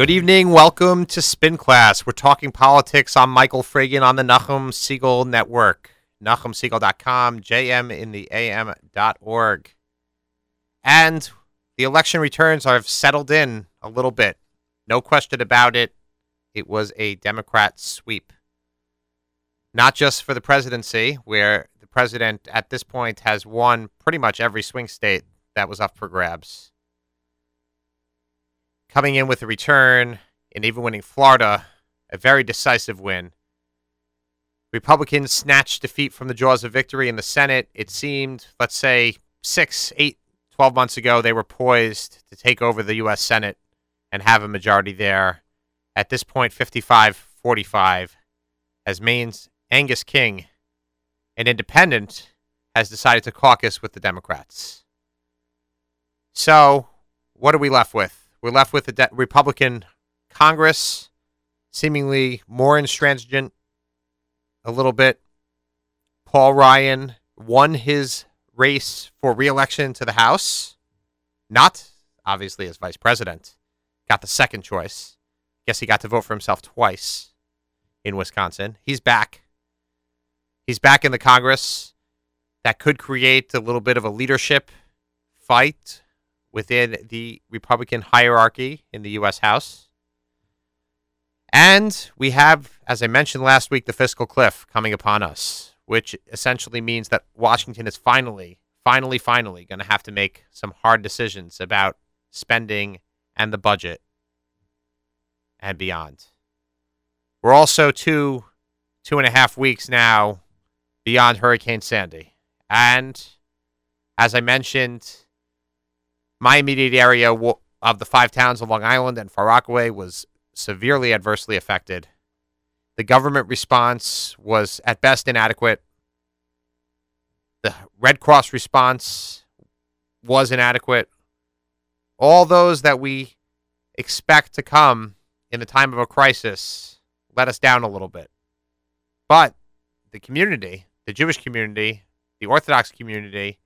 Good evening. Welcome to Spin Class. We're talking politics. I'm Michael Fragin on the Nachum Segal Network. NachumSegal.com, JM in the AM.org. And the election returns have settled in a little bit. No question about it. It was a Democrat sweep. Not just for the presidency, where the president at this point has won pretty much every swing state that was up for grabs. Coming in with a return and even winning Florida, a very decisive win. Republicans snatched defeat from the jaws of victory in the Senate. It seemed, let's say, six, eight, 12 months ago, they were poised to take over the U.S. Senate and have a majority there. At this point, 55 45, as Maine's Angus King, an independent, has decided to caucus with the Democrats. So, what are we left with? We're left with a de- Republican Congress, seemingly more intransigent a little bit. Paul Ryan won his race for reelection to the House, not obviously as vice president, got the second choice. Guess he got to vote for himself twice in Wisconsin. He's back. He's back in the Congress. That could create a little bit of a leadership fight within the Republican hierarchy in the U.S. House. And we have, as I mentioned last week, the fiscal cliff coming upon us, which essentially means that Washington is finally, finally, finally going to have to make some hard decisions about spending and the budget and beyond. We're also two, two and a half weeks now beyond Hurricane Sandy. And as I mentioned, my immediate area of the five towns of Long Island and Far Rockaway was severely adversely affected. The government response was at best inadequate. The Red Cross response was inadequate. All those that we expect to come in the time of a crisis let us down a little bit. But the community, the Jewish community, the Orthodox community,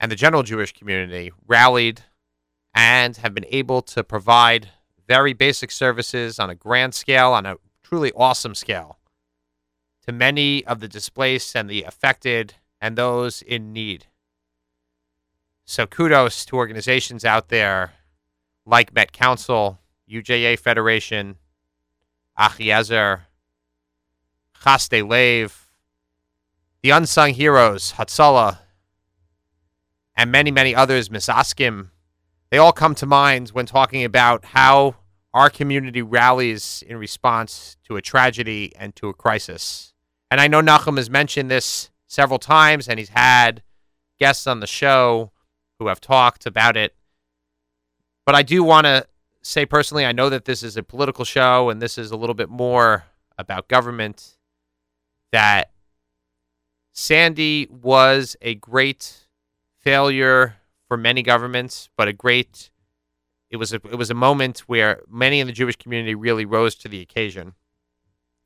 and the general Jewish community rallied and have been able to provide very basic services on a grand scale, on a truly awesome scale, to many of the displaced and the affected and those in need. So kudos to organizations out there like Met Council, UJA Federation, Achiezer, Chasdei Lev, the unsung heroes, Hatzalah, and many, many others, Misaskim, they all come to mind when talking about how our community rallies in response to a tragedy and to a crisis. And I know Nachum has mentioned this several times, and he's had guests on the show who have talked about it. But I do want to say personally, I know that this is a political show and this is a little bit more about government, that Sandy was a great failure for many governments, but a great it was a it was a moment where many in the Jewish community really rose to the occasion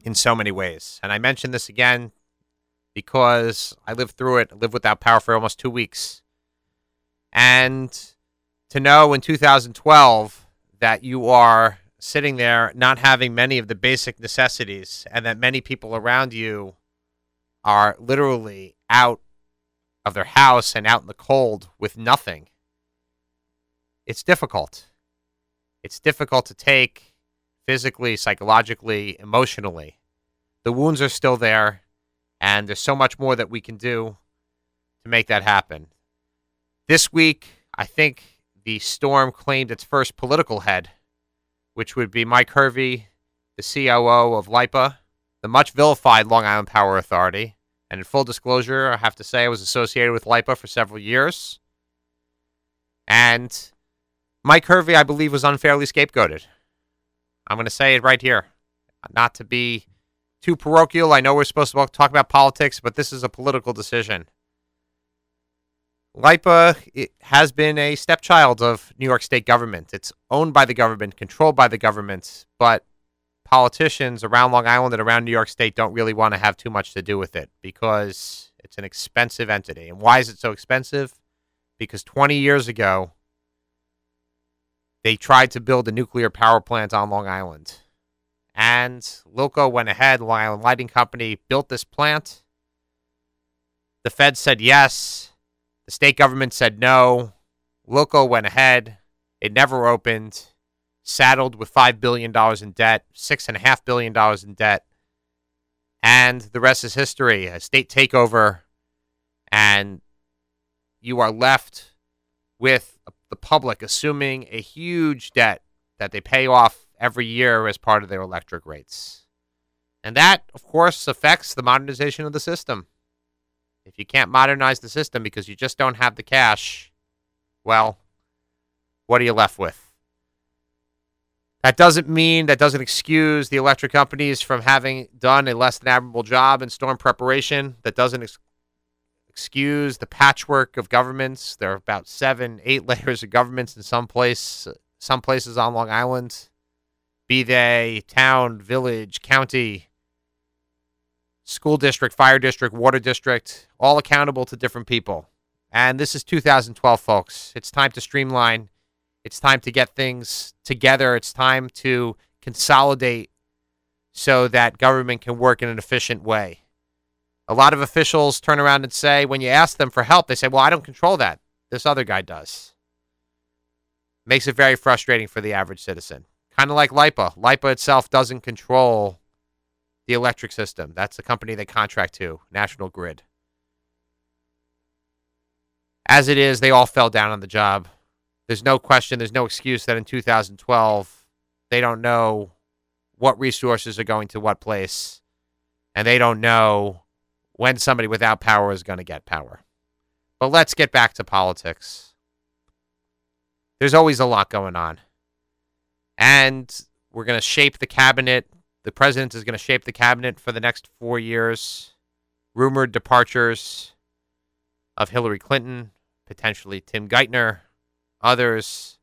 in so many ways. And I mention this again because I lived through it, lived without power for almost two weeks. And to know in 2012 that you are sitting there not having many of the basic necessities and that many people around you are literally out of their house and out in the cold with nothing. It's difficult. It's difficult to take physically, psychologically, emotionally. The wounds are still there, and there's so much more that we can do to make that happen. This week, I think the storm claimed its first political head, which would be Mike Hervey, the COO of LIPA, the much vilified Long Island Power Authority. And in full disclosure, I have to say I was associated with LIPA for several years. And Mike Hervey, I believe, was unfairly scapegoated. I'm going to say it right here. Not to be too parochial. I know we're supposed to talk about politics, but this is a political decision. LIPA has been a stepchild of New York State government. It's owned by the government, controlled by the government, but politicians around Long Island and around New York State don't really want to have too much to do with it because it's an expensive entity. And why is it so expensive? Because 20 years ago, They tried to build a nuclear power plant on Long Island. And Lilco went ahead, Long Island Lighting Company built this plant. The Fed said yes. The state government said no. Lilco went ahead. It never opened, saddled with $5 billion in debt, $6.5 billion in debt. And the rest is history. A state takeover, and you are left with the public assuming a huge debt that they pay off every year as part of their electric rates. And that, of course, affects the modernization of the system. If you can't modernize the system because you just don't have the cash, well, what are you left with? That doesn't mean, that doesn't excuse the electric companies from having done a less than admirable job in storm preparation. That doesn't ex- excuse the patchwork of governments. There are about seven, eight layers of governments in some place, some places on Long Island, be they town, village, county, school district, fire district, water district, all accountable to different people. And this is 2012, folks. It's time to streamline. It's time to get things together. It's time to consolidate so that government can work in an efficient way. A lot of officials turn around and say, when you ask them for help, they say, Well, I don't control that. This other guy does. Makes it very frustrating for the average citizen. Kind of like LIPA. LIPA itself doesn't control the electric system. That's the company they contract to, National Grid. As it is, they all fell down on the job. There's no question, there's no excuse that in 2012 they don't know what resources are going to what place, and they don't know when somebody without power is going to get power. But let's get back to politics. There's always a lot going on. And we're going to shape the cabinet the president is going to shape the cabinet for the next four years. Rumored departures of Hillary Clinton, potentially Tim Geithner, others.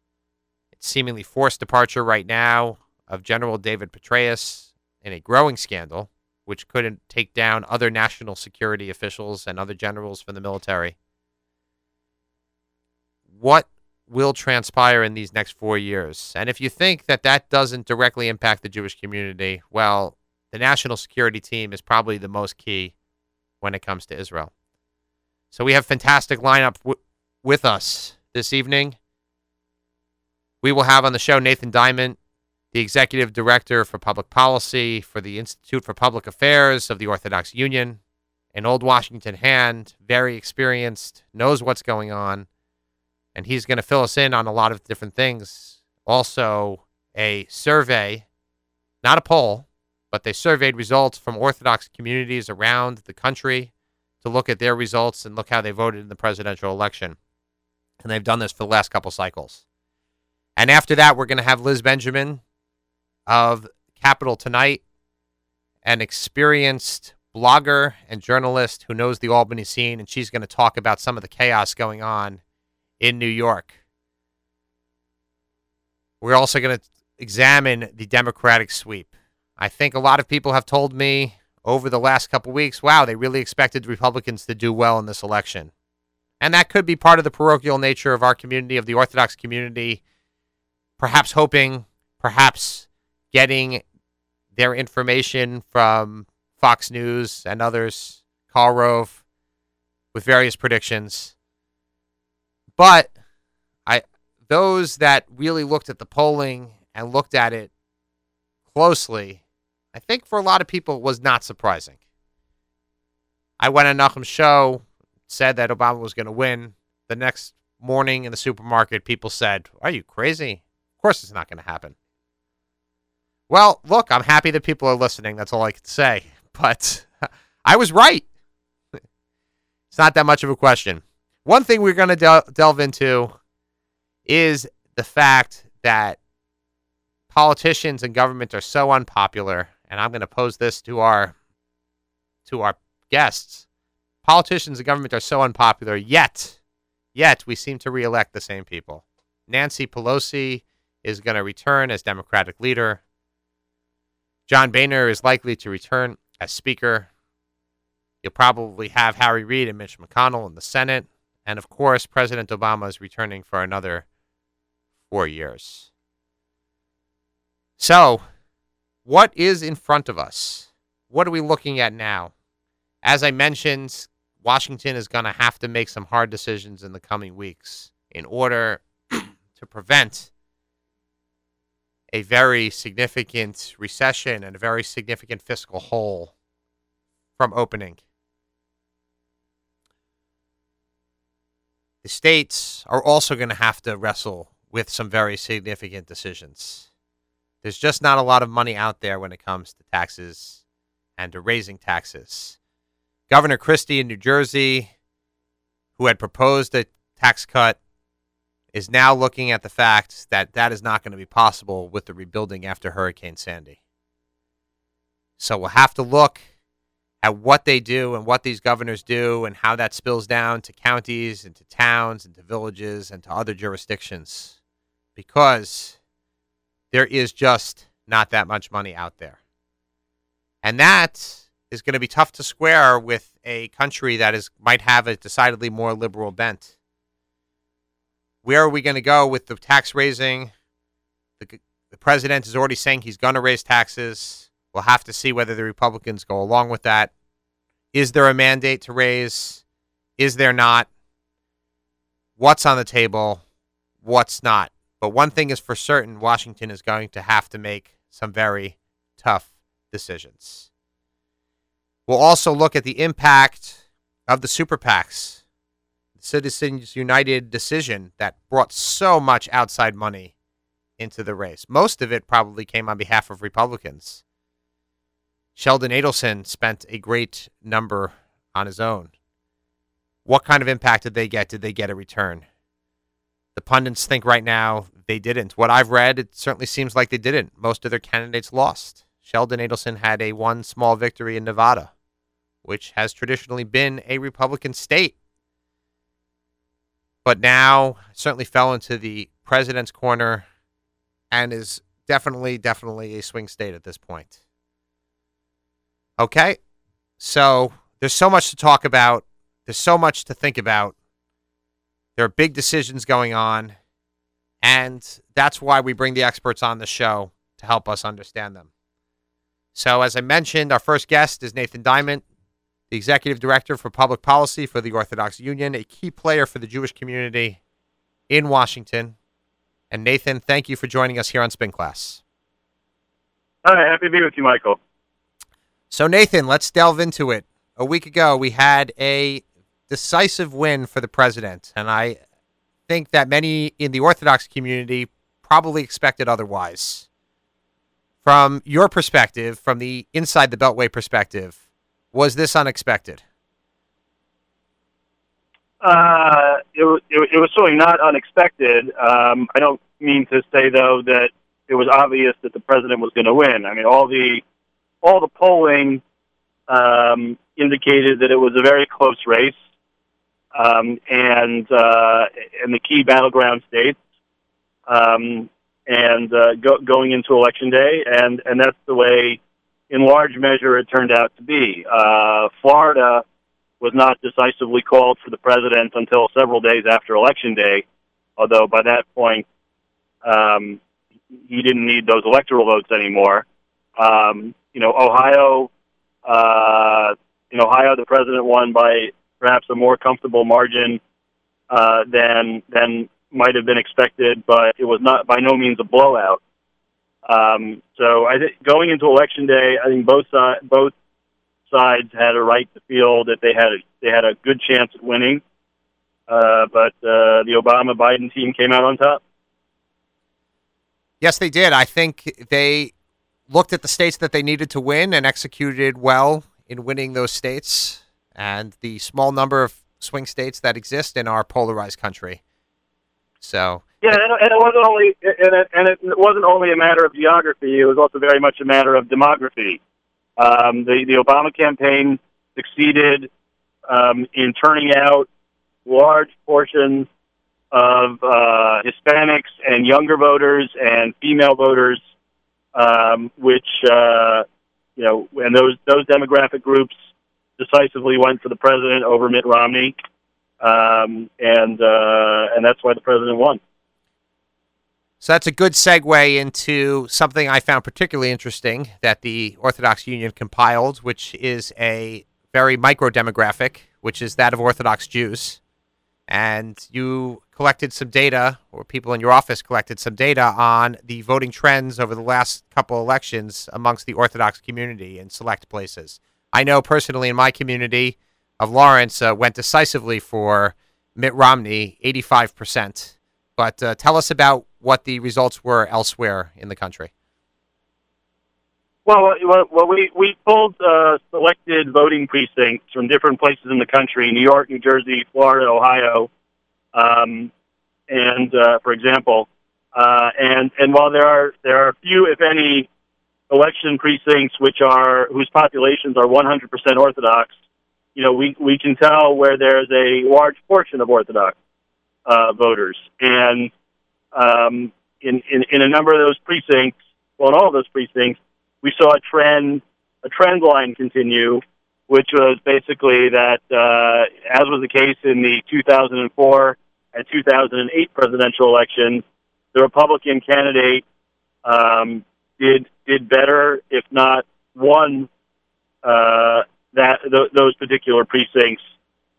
It's seemingly forced departure right now of General David Petraeus in a growing scandal, which couldn't take down other national security officials and other generals from the military. What will transpire in these next four years. And if you think that that doesn't directly impact the Jewish community, well, the national security team is probably the most key when it comes to Israel. So we have fantastic lineup w- with us this evening. We will have on the show Nathan Diament, the executive director for public policy for the Institute for Public Affairs of the Orthodox Union, an old Washington hand, very experienced, knows what's going on and he's going to fill us in on a lot of different things. Also, a survey, not a poll, but they surveyed results from Orthodox communities around the country to look at their results and look how they voted in the presidential election. And they've done this for the last couple cycles. And after that, we're going to have Liz Benjamin of Capital Tonight, an experienced blogger and journalist who knows the Albany scene, and she's going to talk about some of the chaos going on in New York. We're also going to examine the Democratic sweep. I think a lot of people have told me over the last couple weeks, wow, they really expected Republicans to do well in this election. And that could be part of the parochial nature of our community, of the Orthodox community, perhaps hoping, perhaps getting their information from Fox News and others, Karl Rove, with various predictions. But I those that really looked at the polling and looked at it closely, I think for a lot of people was not surprising. I went on Nachum's show, said that Obama was going to win. The next morning in the supermarket, people said, Are you crazy? Of course it's not going to happen. Well, look, I'm happy that people are listening. That's all I can say. But I was right. It's not that much of a question. One thing we're going to del- delve into is the fact that politicians and government are so unpopular, and I'm going to pose this to our to our guests. Politicians and government are so unpopular, yet yet we seem to reelect the same people. Nancy Pelosi is going to return as Democratic leader. John Boehner is likely to return as Speaker. You'll probably have Harry Reid and Mitch McConnell in the Senate. And of course, President Obama is returning for another four years. So, what is in front of us? What are we looking at now? As I mentioned, Washington is going to have to make some hard decisions in the coming weeks in order to prevent a very significant recession and a very significant fiscal hole from opening. The states are also going to have to wrestle with some very significant decisions. There's just not a lot of money out there when it comes to taxes and to raising taxes. Governor Christie in New Jersey, who had proposed a tax cut, is now looking at the fact that that is not going to be possible with the rebuilding after Hurricane Sandy. So we'll have to look at what they do and what these governors do and how that spills down to counties and to towns and to villages and to other jurisdictions because there is just not that much money out there. And that is going to be tough to square with a country that is might have a decidedly more liberal bent. Where are we going to go with the tax raising? The, the president is already saying he's going to raise taxes. We'll have to see whether the Republicans go along with that. Is there a mandate to raise? Is there not? What's on the table? What's not? But one thing is for certain Washington is going to have to make some very tough decisions. We'll also look at the impact of the super PACs, Citizens United decision that brought so much outside money into the race. Most of it probably came on behalf of Republicans. Sheldon Adelson spent a great number on his own. What kind of impact did they get? Did they get a return? The pundits think right now they didn't. What I've read, it certainly seems like they didn't. Most of their candidates lost. Sheldon Adelson had a one small victory in Nevada, which has traditionally been a Republican state. But now certainly fell into the president's corner and is definitely, definitely a swing state at this point. Okay? So there's so much to talk about. There's so much to think about. There are big decisions going on. And that's why we bring the experts on the show to help us understand them. So, as I mentioned, our first guest is Nathan Diament, the Executive Director for Public Policy for the Orthodox Union, a key player for the Jewish community in Washington. And Nathan, thank you for joining us here on Spin Class. Hi, happy to be with you, Michael. So, Nathan, let's delve into it. A week ago, we had a decisive win for the president, and I think that many in the Orthodox community probably expected otherwise. From your perspective, from the inside the Beltway perspective, was this unexpected? Uh, it, it, it, was certainly not unexpected. Um, I don't mean to say though that it was obvious that the president was going to win. I mean, all the all the polling um, indicated that it was a very close race um, and uh, in the key battleground states, um, and uh, go, going into election day, and and that's the way, in large measure, it turned out to be. Uh, Florida was not decisively called for the president until several days after election day, although by that point um, he didn't need those electoral votes anymore. Um, you know, Ohio, uh, in Ohio, the president won by perhaps a more comfortable margin uh, than than might have been expected, but it was not by no means a blowout. Um, so I think going into election day, I think both sides both sides had a right to feel that they had a, they had a good chance at winning. Uh, but uh, the Obama Biden team came out on top. Yes, they did. I think they looked at the states that they needed to win and executed well in winning those states and the small number of swing states that exist in our polarized country. So yeah, and, and it wasn't only and it, and it wasn't only a matter of geography; it was also very much a matter of demography. Um, the the Obama campaign succeeded um, in turning out large portions of uh, Hispanics and younger voters and female voters, um, which uh, you know, and those those demographic groups decisively went for the president over Mitt Romney, um, and uh, and that's why the president won. So that's a good segue into something I found particularly interesting that the Orthodox Union compiled, which is a very micro demographic, which is that of Orthodox Jews. And you collected some data, or people in your office collected some data on the voting trends over the last couple elections amongst the Orthodox community in select places. I know personally in my community of Lawrence uh, went decisively for Mitt Romney, 85%. But uh, tell us about what the results were elsewhere in the country. Well, well, we we pulled uh, selected voting precincts from different places in the country: New York, New Jersey, Florida, Ohio, um, and uh, for example, uh, and and while there are there are few, if any, election precincts which are whose populations are 100% Orthodox, you know, we we can tell where there's a large portion of Orthodox uh, voters, and um, in, in, in a number of those precincts, well, in all of those precincts, we saw a trend, a trend line continue, which was basically that, uh, as was the case in the 2004 and 2008 presidential elections, the Republican candidate um, did did better, if not won uh, that th- those particular precincts,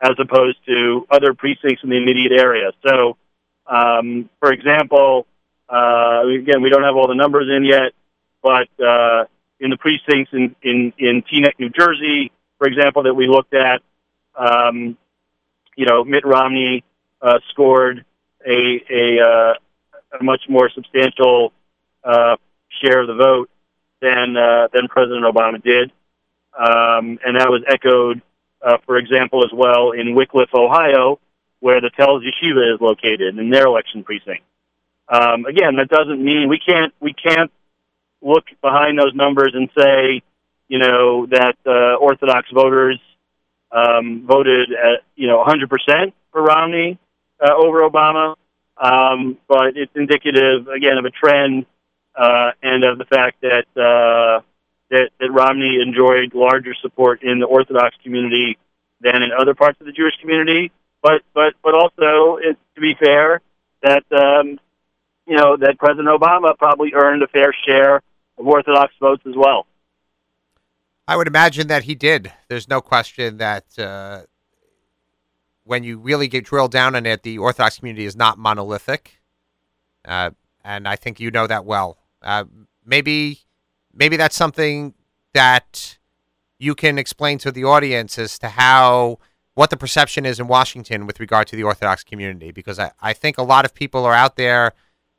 as opposed to other precincts in the immediate area. So um, for example, uh, again, we don't have all the numbers in yet, but uh, in the precincts in, in, in Teaneck, New Jersey, for example, that we looked at, um, you know, Mitt Romney uh, scored a, a, uh, a much more substantial uh, share of the vote than, uh, than President Obama did. Um, and that was echoed, uh, for example, as well in Wickliffe, Ohio, where the Telz Yeshiva is located in their election precinct. Um, again, that doesn't mean we can't we can't look behind those numbers and say, you know, that uh, Orthodox voters um, voted at you know 100% for Romney uh, over Obama, um, but it's indicative again of a trend uh, and of the fact that, uh, that that Romney enjoyed larger support in the Orthodox community than in other parts of the Jewish community but but but also, it, to be fair, that um, you know that President Obama probably earned a fair share of Orthodox votes as well. I would imagine that he did. There's no question that uh, when you really get drilled down on it, the Orthodox community is not monolithic, uh, and I think you know that well. Uh, maybe maybe that's something that you can explain to the audience as to how what the perception is in Washington with regard to the Orthodox community, because I, I think a lot of people are out there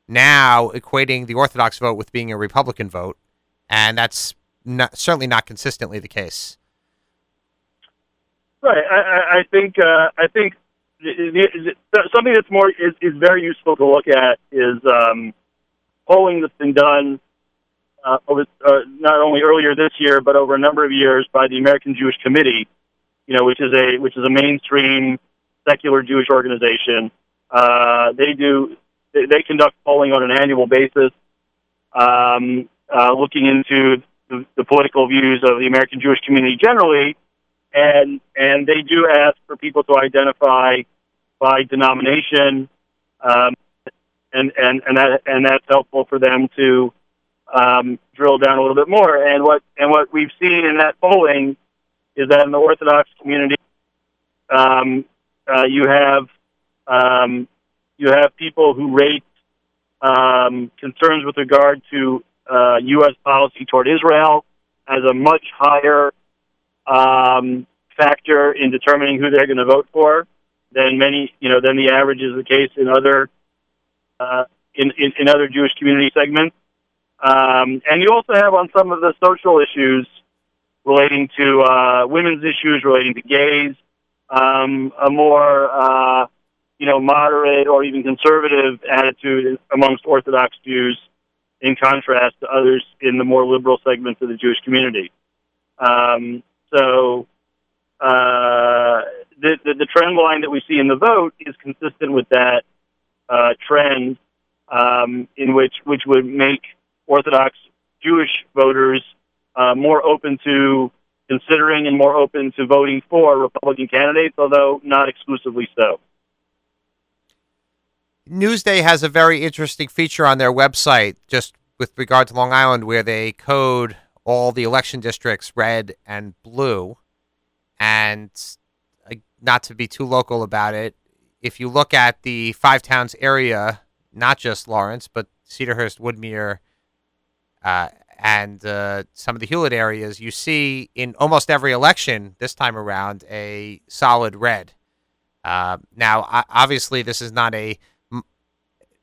now equating the Orthodox vote with being a Republican vote, and that's not, certainly not consistently the case. Right. I, I think uh, I think something that's more is, is very useful to look at is um, polling that's been done uh, over, uh, not only earlier this year but over a number of years by the American Jewish Committee you know, which is a which is a mainstream secular Jewish organization. Uh, they do they, they conduct polling on an annual basis, um, uh, looking into the, the political views of the American Jewish community generally, and and they do ask for people to identify by denomination, um, and and and that and that's helpful for them to um, drill down a little bit more. And what and what we've seen in that polling is that in the Orthodox community, um, uh, you have um, you have people who rate um, concerns with regard to uh, U.S. policy toward Israel as a much higher um, factor in determining who they're going to vote for than many, you know, than the average is the case in other uh, in, in, in other Jewish community segments. Um, and you also have on some of the social issues relating to uh, women's issues, relating to gays, um, a more uh, you know moderate or even conservative attitude amongst Orthodox Jews, in contrast to others in the more liberal segments of the Jewish community. Um, so uh, the, the, the trend line that we see in the vote is consistent with that uh, trend, um, in which which would make Orthodox Jewish voters uh, more open to considering and more open to voting for Republican candidates, although not exclusively so. Newsday has a very interesting feature on their website, just with regard to Long Island, where they code all the election districts red and blue. And uh, not to be too local about it, if you look at the five towns area, not just Lawrence, but Cedarhurst, Woodmere, uh, and uh, some of the Hewlett areas, you see in almost every election this time around a solid red. Uh, now, obviously, this is not a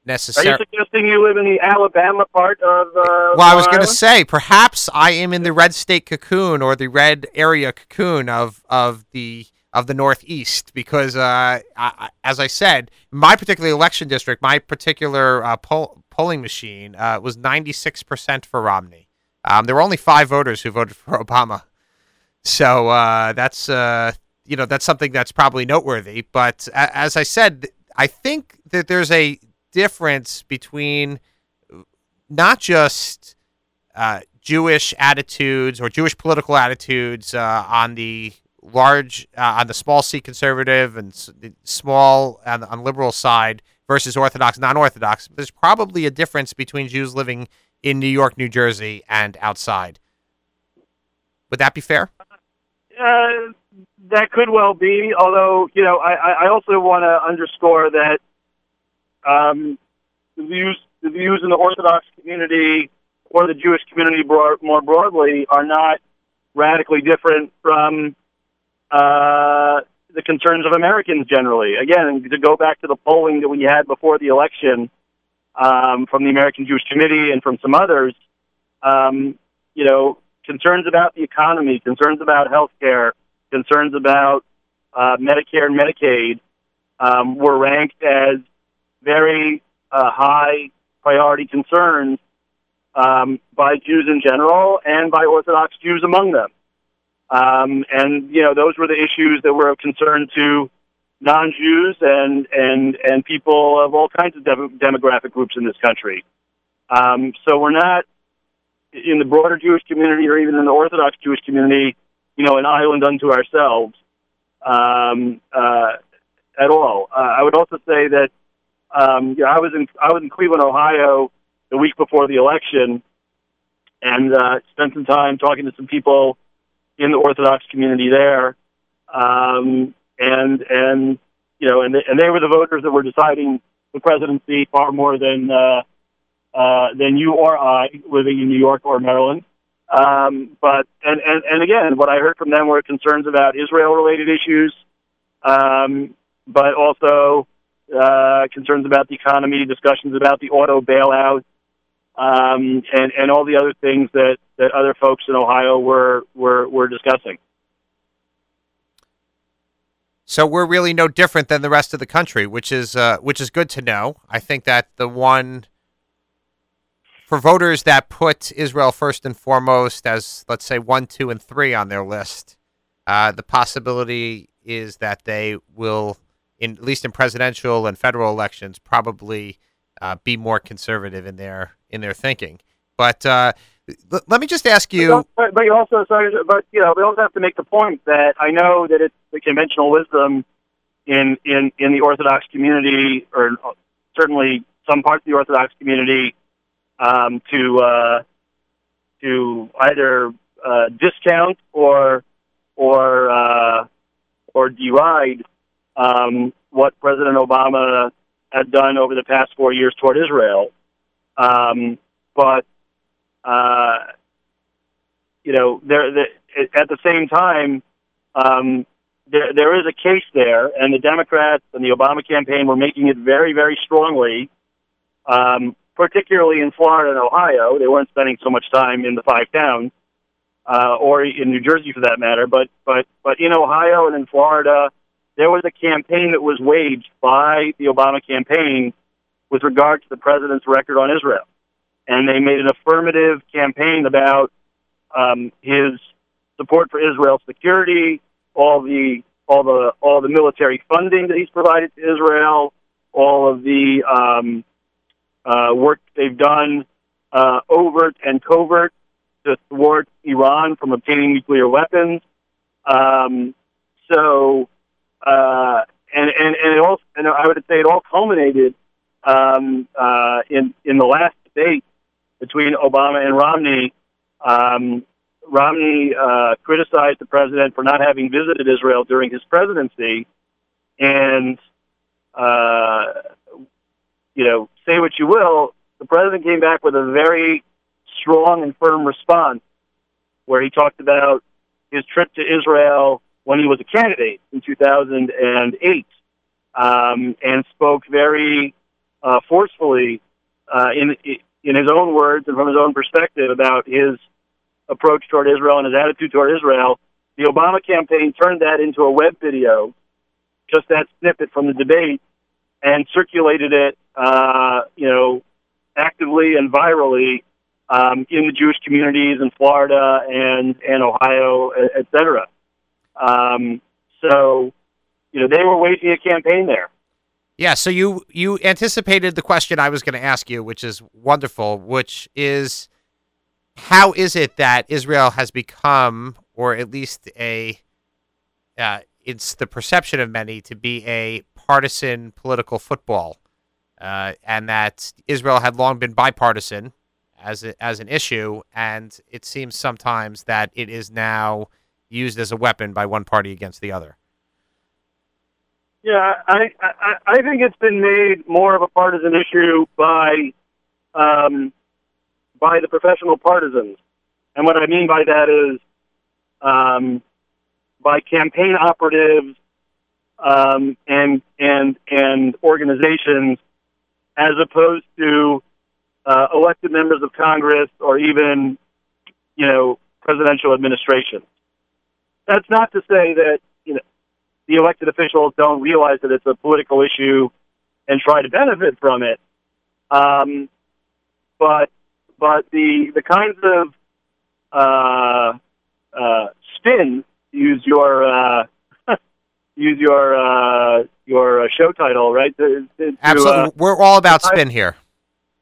necessary. Are you suggesting you live in the Alabama part of? Uh, well, I was going to say perhaps I am in the red state cocoon or the red area cocoon of of the of the Northeast because, uh, I, as I said, my particular election district, my particular uh, poll, polling machine uh, was 96% for Romney. Um, there were only five voters who voted for Obama. So uh, that's, uh, you know, that's something that's probably noteworthy. But as I said, I think that there's a difference between not just uh, Jewish attitudes or Jewish political attitudes on the large uh, on the small C conservative and small on on liberal side versus Orthodox non-Orthodox. There's probably a difference between Jews living in New York, New Jersey, and outside. Would that be fair? Uh, that could well be. Although you know, I, I also want to underscore that um, the views the views in the Orthodox community or the Jewish community more broadly are not radically different from uh, the concerns of Americans generally. Again, to go back to the polling that we had before the election um, from the American Jewish Committee and from some others, um, you know, concerns about the economy, concerns about health care, concerns about uh, Medicare and Medicaid um, were ranked as very uh, high priority concerns um, by Jews in general and by Orthodox Jews among them. Um, and you know, those were the issues that were of concern to non-Jews and and and people of all kinds of de- demographic groups in this country. Um, so we're not in the broader Jewish community or even in the Orthodox Jewish community, you know, an island unto ourselves um, uh, at all. Uh, I would also say that um, yeah, I was in I was in Cleveland, Ohio, the week before the election, and uh, spent some time talking to some people in the Orthodox community there, um, and and you know, and and they were the voters that were deciding the presidency far more than uh, uh, than you or I living in New York or Maryland. Um, but and, and and again, what I heard from them were concerns about Israel-related issues, um, but also uh, concerns about the economy, discussions about the auto bailout, um, and and all the other things that that other folks in Ohio were were were discussing. So we're really no different than the rest of the country, which is uh, which is good to know. I think that the one for voters that put Israel first and foremost as let's say one, two, and three on their list, uh, the possibility is that they will, in at least in presidential and federal elections, probably uh, be more conservative in their in their thinking. But uh, l- let me just ask you. But, you also, sorry, but you know, we also have to make the point that I know that it's the conventional wisdom in in in the Orthodox community, or certainly some parts of the Orthodox community, um, to uh, to either uh, discount or or uh, or deride um, what President Obama had done over the past four years toward Israel. Um, but uh, you know, there the, at the same time, um, there there is a case there, and the Democrats and the Obama campaign were making it very, very strongly. Um, particularly in Florida and Ohio, they weren't spending so much time in the five towns, uh, or in New Jersey for that matter. But but but in Ohio and in Florida, there was a campaign that was waged by the Obama campaign with regard to the president's record on Israel. And they made an affirmative campaign about um, his support for Israel's security, all the all the all the military funding that he's provided to Israel, all of the um, uh, work they've done, uh, overt and covert, to thwart Iran from obtaining nuclear weapons. Um, so uh, and and and it all and I would say it all culminated um, uh, in in the last debate between Obama and Romney, um, Romney uh, criticized the president for not having visited Israel during his presidency, and uh, you know, say what you will, the president came back with a very strong and firm response, where he talked about his trip to Israel when he was a candidate in 2008, um, and spoke very uh, forcefully uh, in in his own words and from his own perspective about his approach toward Israel and his attitude toward Israel. The Obama campaign turned that into a web video, just that snippet from the debate, and circulated it, uh, you know, actively and virally um, in the Jewish communities in Florida and and Ohio, et cetera. Um, so, you know, they were waging a campaign there. Yeah, so you you anticipated the question I was going to ask you, which is wonderful, which is how is it that Israel has become, or at least a, uh, it's the perception of many to be a partisan political football, uh, and that Israel had long been bipartisan as a, as an issue, and it seems sometimes that it is now used as a weapon by one party against the other. Yeah, I, I, I think it's been made more of a partisan issue by um, by the professional partisans, and what I mean by that is um, by campaign operatives um, and and and organizations, as opposed to uh, elected members of Congress or even you know presidential administration. That's not to say that the elected officials don't realize that it's a political issue and try to benefit from it. Um, but but the the kinds of uh, uh, spin use your uh, use your uh, your uh, show title right? To, to, absolutely. uh, we're all about spin here.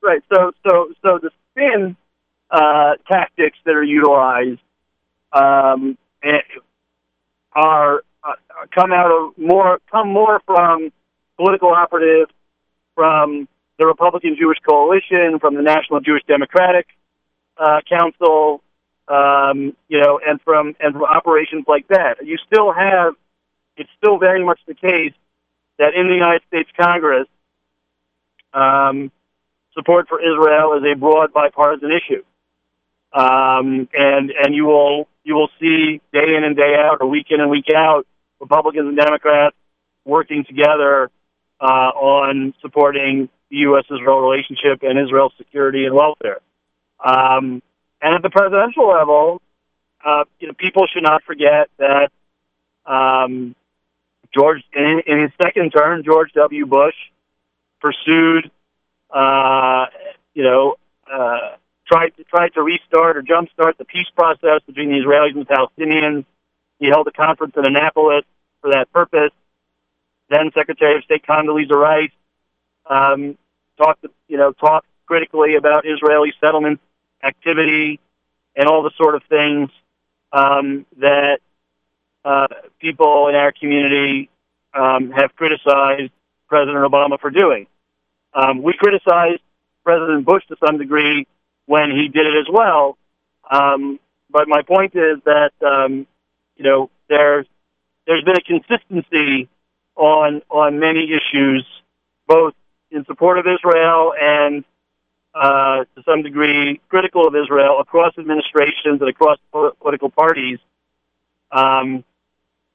Right. So so so the spin uh, tactics that are utilized um, eh, are come out of more come more from political operatives from the Republican Jewish Coalition, from the National Jewish Democratic uh, Council, um, you know, and from and from operations like that. You still have it's still very much the case that in the United States Congress, um, support for Israel is a broad bipartisan issue, um, and and you will you will see day in and day out, or week in and week out, Republicans and Democrats working together uh, on supporting the U.S.-Israel relationship and Israel's security and welfare. Um, and at the presidential level, uh, you know, people should not forget that um, George, in, in his second term, George W. Bush pursued, uh, you know, uh, tried to tried to restart or jumpstart the peace process between the Israelis and the Palestinians. He held a conference in Annapolis for that purpose. Then Secretary of State Condoleezza Rice um, talked, you know, talked critically about Israeli settlement activity and all the sort of things um, that uh, people in our community um, have criticized President Obama for doing. Um, we criticized President Bush to some degree when he did it as well. Um, but my point is that um, you know there's there's been a consistency on on many issues, both in support of Israel and uh, to some degree critical of Israel across administrations and across political parties. Um,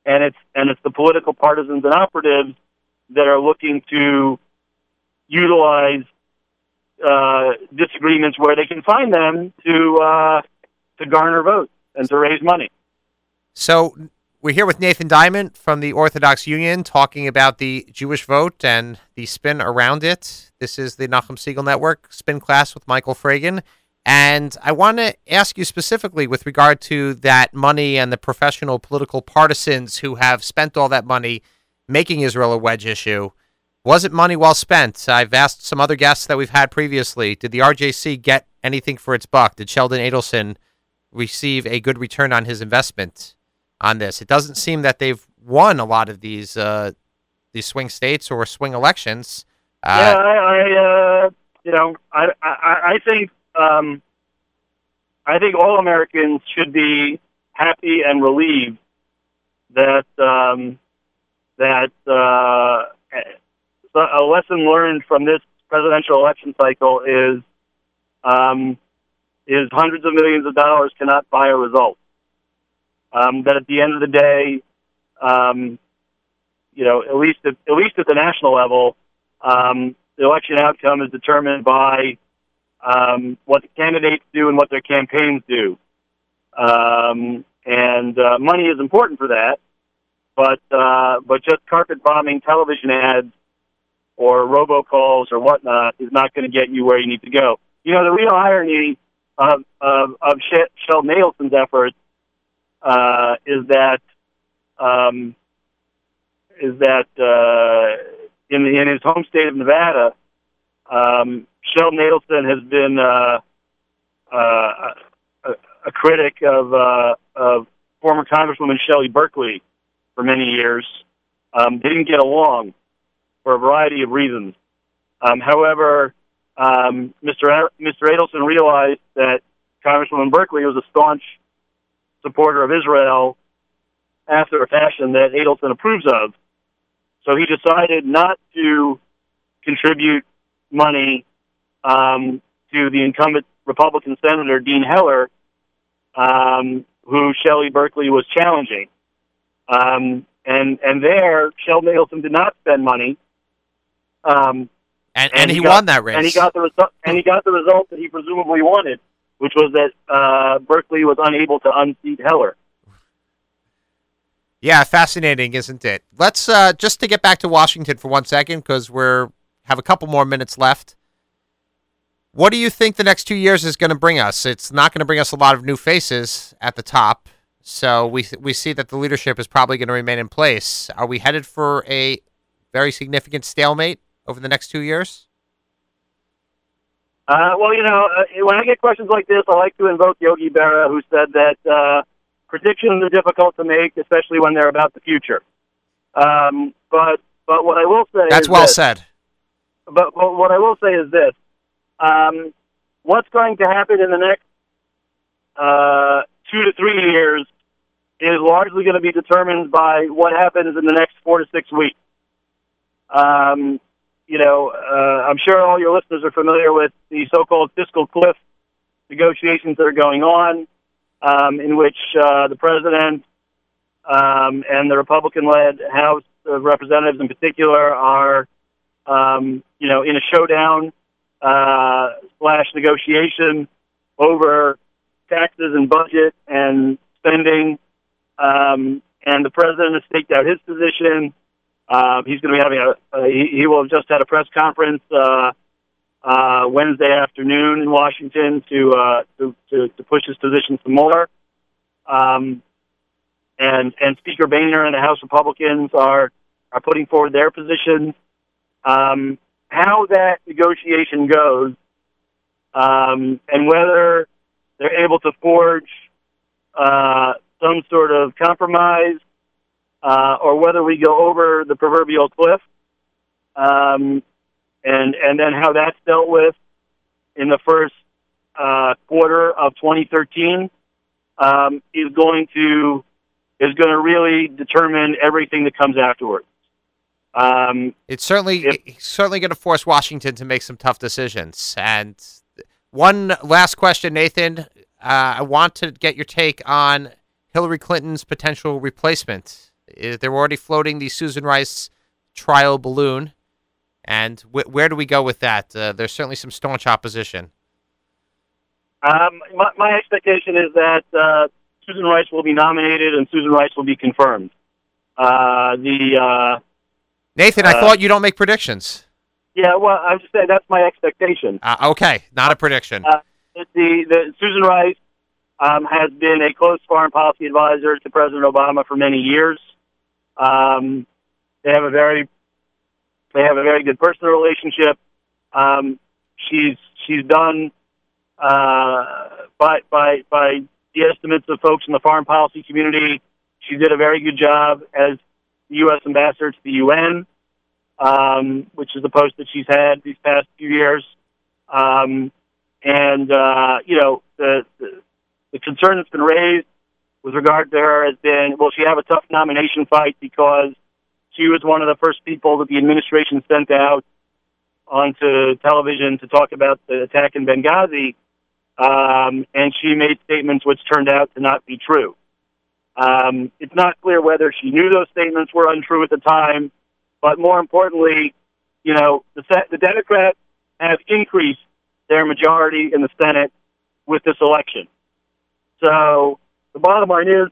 and it's and it's the political partisans and operatives that are looking to utilize uh, disagreements where they can find them to uh, to garner votes and to raise money. So we're here with Nathan Diament from the Orthodox Union talking about the Jewish vote and the spin around it. This is the Nachum Segal Network spin class with Michael Fragin. And I want to ask you specifically with regard to that money and the professional political partisans who have spent all that money making Israel a wedge issue. Was it money well spent? I've asked some other guests that we've had previously. Did the RJC get anything for its buck? Did Sheldon Adelson receive a good return on his investment? On this. It doesn't seem that they've won a lot of these uh, these swing states or swing elections. Uh, yeah, I, I uh, you know, I, I, I think, um, I think all Americans should be happy and relieved that um, that uh, a lesson learned from this presidential election cycle is um, is hundreds of millions of dollars cannot buy a result. Um, that at the end of the day, um, you know, at least at, at least at the national level, um, the election outcome is determined by um, what the candidates do and what their campaigns do. Um, and uh, money is important for that, but uh, but just carpet bombing television ads or robocalls or whatnot is not going to get you where you need to go. You know, the real irony of of, of Sheldon Adelson's efforts uh, is that um, is that uh, in in his home state of Nevada, um, Sheldon Adelson has been uh, uh, a, a critic of uh, of former Congresswoman Shelley Berkley for many years. Um, didn't get along for a variety of reasons. Um, however, um, Mr. Mr. Adelson realized that Congresswoman Berkley was a staunch supporter of Israel after a fashion that Adelson approves of. So he decided not to contribute money um, to the incumbent Republican Senator Dean Heller, um, who Shelley Berkley was challenging. Um, and and there, Sheldon Adelson did not spend money. Um, and, and, he, got, won that race. And he got the result. And he got the result that he presumably wanted, which was that uh, Berkley was unable to unseat Heller. Yeah, fascinating, isn't it? Let's uh, just to get back to Washington for one second because we're have a couple more minutes left. What do you think the next two years is going to bring us? It's not going to bring us a lot of new faces at the top, so we we see that the leadership is probably going to remain in place. Are we headed for a very significant stalemate over the next two years? Uh, well, you know, uh, when I get questions like this, I like to invoke Yogi Berra, who said that uh, predictions are difficult to make, especially when they're about the future. Um, but but what I will say that's well this, said. But, but what I will say is this: um, what's going to happen in the next uh, two to three years is largely going to be determined by what happens in the next four to six weeks. Um, you know, uh, I'm sure all your listeners are familiar with the so-called fiscal cliff negotiations that are going on um, in which uh, the president um, and the Republican-led House of Representatives, in particular, are um, you know in a showdown uh, slash negotiation over taxes and budget and spending. Um, and the president has staked out his position. Uh, he's going to be having a, a he, he will have just had a press conference uh, uh, Wednesday afternoon in Washington to, uh, to, to, to push his position some more. Um, and, and Speaker Boehner and the House Republicans are, are putting forward their positions. Um, how that negotiation goes um, and whether they're able to forge uh, some sort of compromise uh, or whether we go over the proverbial cliff um, and and then how that's dealt with in the first uh, quarter of 2013 um, is going to is going to really determine everything that comes afterwards. Um, it's certainly if, it's certainly going to force Washington to make some tough decisions. And one last question, Nathan. Uh, I want to get your take on Hillary Clinton's potential replacement. They're already floating the Susan Rice trial balloon. And wh- where do we go with that? Uh, there's certainly some staunch opposition. Um, my, my, expectation is that uh, Susan Rice will be nominated and Susan Rice will be confirmed. Uh, the uh, Nathan, I uh, thought you don't make predictions. Yeah, well, I'm just saying that's my expectation. Uh, okay, not a prediction. the, the Susan Rice um, has been a close foreign policy advisor to President Obama for many years. Um, they have a very they have a very good personal relationship. Um, she's she's done uh, by by by the estimates of folks in the foreign policy community. She did a very good job as the U.S. ambassador to the UN. um, which is the post that she's had these past few years. Um, and uh, you know, the, the the concern that's been raised with regard to her has been, will she have a tough nomination fight because she was one of the first people that the administration sent out onto television to talk about the attack in Benghazi, um, and she made statements which turned out to not be true. Um, it's not clear whether she knew those statements were untrue at the time, but more importantly, you know, the, the Democrats have increased their majority in the Senate with this election. So the bottom line is,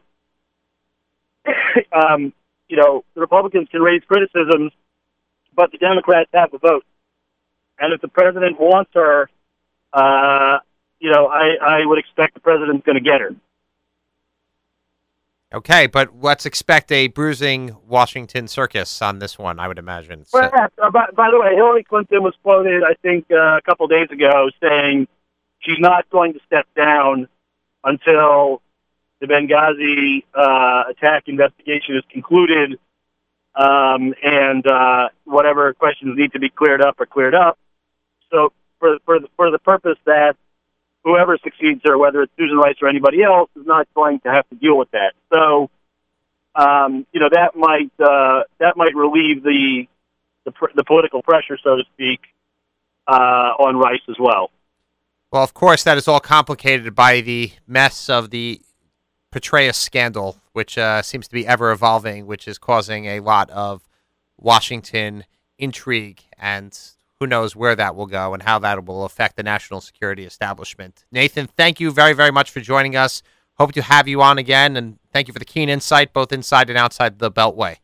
um, you know, the Republicans can raise criticisms, but the Democrats have the vote. And if the president wants her, uh, you know, I, I would expect the president's going to get her. Okay, but let's expect a bruising Washington circus on this one, I would imagine. So. Well, uh, by, by, the way, Hillary Clinton was quoted, I think, uh, a couple days ago saying she's not going to step down until the Benghazi uh, attack investigation is concluded um, and uh, whatever questions need to be cleared up are cleared up. So, for, for, the, for the purpose that whoever succeeds there, whether it's Susan Rice or anybody else, is not going to have to deal with that. So, um, you know, that might uh, that might relieve the the, pr- the political pressure, so to speak, uh, on Rice as well. Well, of course, that is all complicated by the mess of the Petraeus scandal, which uh, seems to be ever evolving, which is causing a lot of Washington intrigue and who knows where that will go and how that will affect the national security establishment. Nathan, thank you very, very much for joining us. Hope to have you on again, and thank you for the keen insight, both inside and outside the Beltway.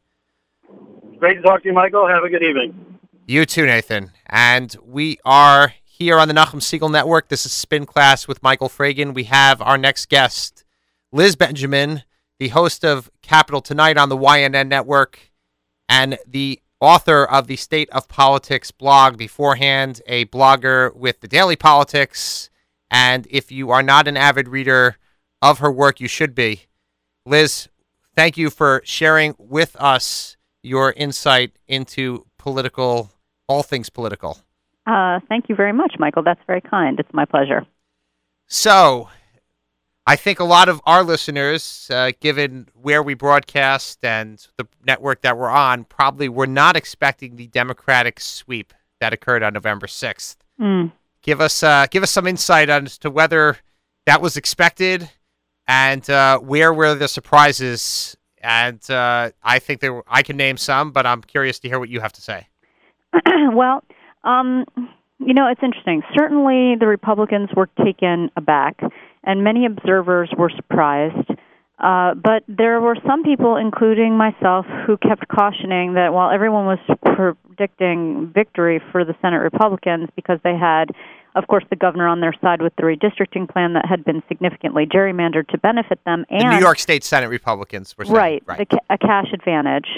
Great to talk to you, Michael. Have a good evening. You too, Nathan. And we are here on the Nachum Segal Network. This is Spin Class with Michael Fragin. We have our next guest, Liz Benjamin, the host of Capital Tonight on the YNN Network, and the author of the State of Politics blog beforehand, a blogger with the Daily Politics. And if you are not an avid reader of her work, you should be. Liz, thank you for sharing with us your insight into political, all things political. Uh, thank you very much, Michael. That's very kind. It's my pleasure. So, I think a lot of our listeners, uh, given where we broadcast and the network that we're on, probably were not expecting the Democratic sweep that occurred on November 6th. Mm. Give us uh, give us some insight as to whether that was expected and uh, where were the surprises. And uh, I think there were, I can name some, but I'm curious to hear what you have to say. well, um, you know, it's interesting. Certainly, the Republicans were taken aback and many observers were surprised. Uh, but there were some people, including myself, who kept cautioning that while everyone was predicting victory for the Senate Republicans because they had, of course, the governor on their side with the redistricting plan that had been significantly gerrymandered to benefit them, and the New York State Senate Republicans were saying, right, right. The, a cash advantage.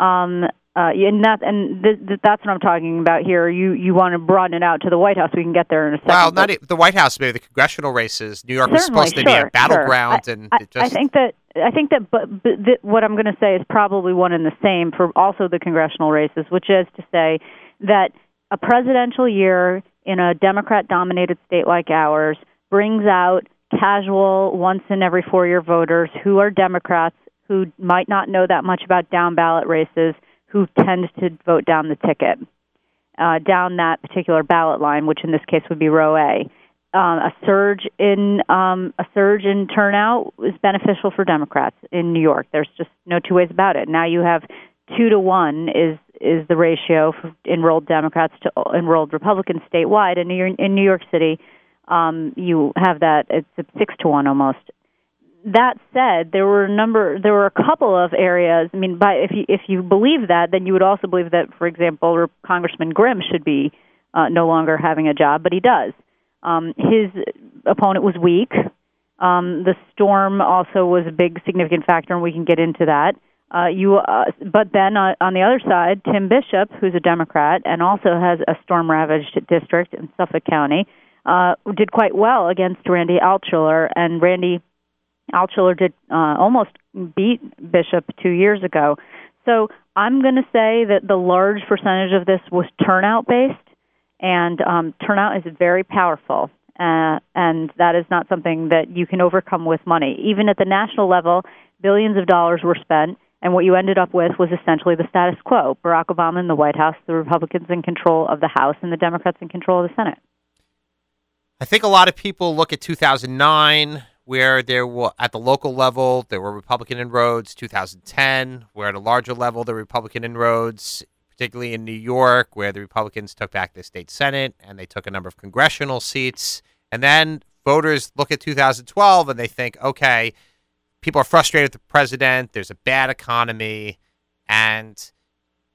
Um, uh, and that and th- th- that's what I'm talking about here. You you want to broaden it out to the White House. We can get there in a second. Well, not the White House, maybe the congressional races. New York was supposed to be a battleground, sure. and I, just... I think that I think that but, but th- what I'm going to say is probably one and the same for also the congressional races, which is to say that a presidential year in a Democrat-dominated state like ours brings out casual, once in every four-year voters who are Democrats who might not know that much about down ballot races who tend to vote down the ticket, uh, down that particular ballot line, which in this case would be row A. Um, a surge in um, a surge in turnout is beneficial for Democrats in New York. There's just no two ways about it. Now you have two to one is is the ratio for enrolled Democrats to enrolled Republicans statewide. And in New York City, um, you have that it's six to one almost that said, there were a number, there were a couple of areas. I mean, by if you if you believe that, then you would also believe that, for example, Congressman Grimm should be uh, no longer having a job, but he does. Um, his opponent was weak. Um, the storm also was a big significant factor, and we can get into that. Uh, you, uh, but then uh, on the other side, Tim Bishop, who's a Democrat and also has a storm-ravaged district in Suffolk County, uh, did quite well against Randy Altschuler, and Randy Altschuler did uh, almost beat Bishop two years ago. So I'm going to say that the large percentage of this was turnout based, and um, turnout is very powerful. Uh, and that is not something that you can overcome with money. Even at the national level, billions of dollars were spent, and what you ended up with was essentially the status quo Barack Obama in the White House, the Republicans in control of the House, and the Democrats in control of the Senate. I think a lot of people look at 2009 where there were at the local level there were Republican inroads. 2010, where at a larger level were Republican inroads, particularly in New York, where the Republicans took back the state senate and they took a number of congressional seats. And then voters look at 2012 and they think, okay, people are frustrated with the president. There's a bad economy, and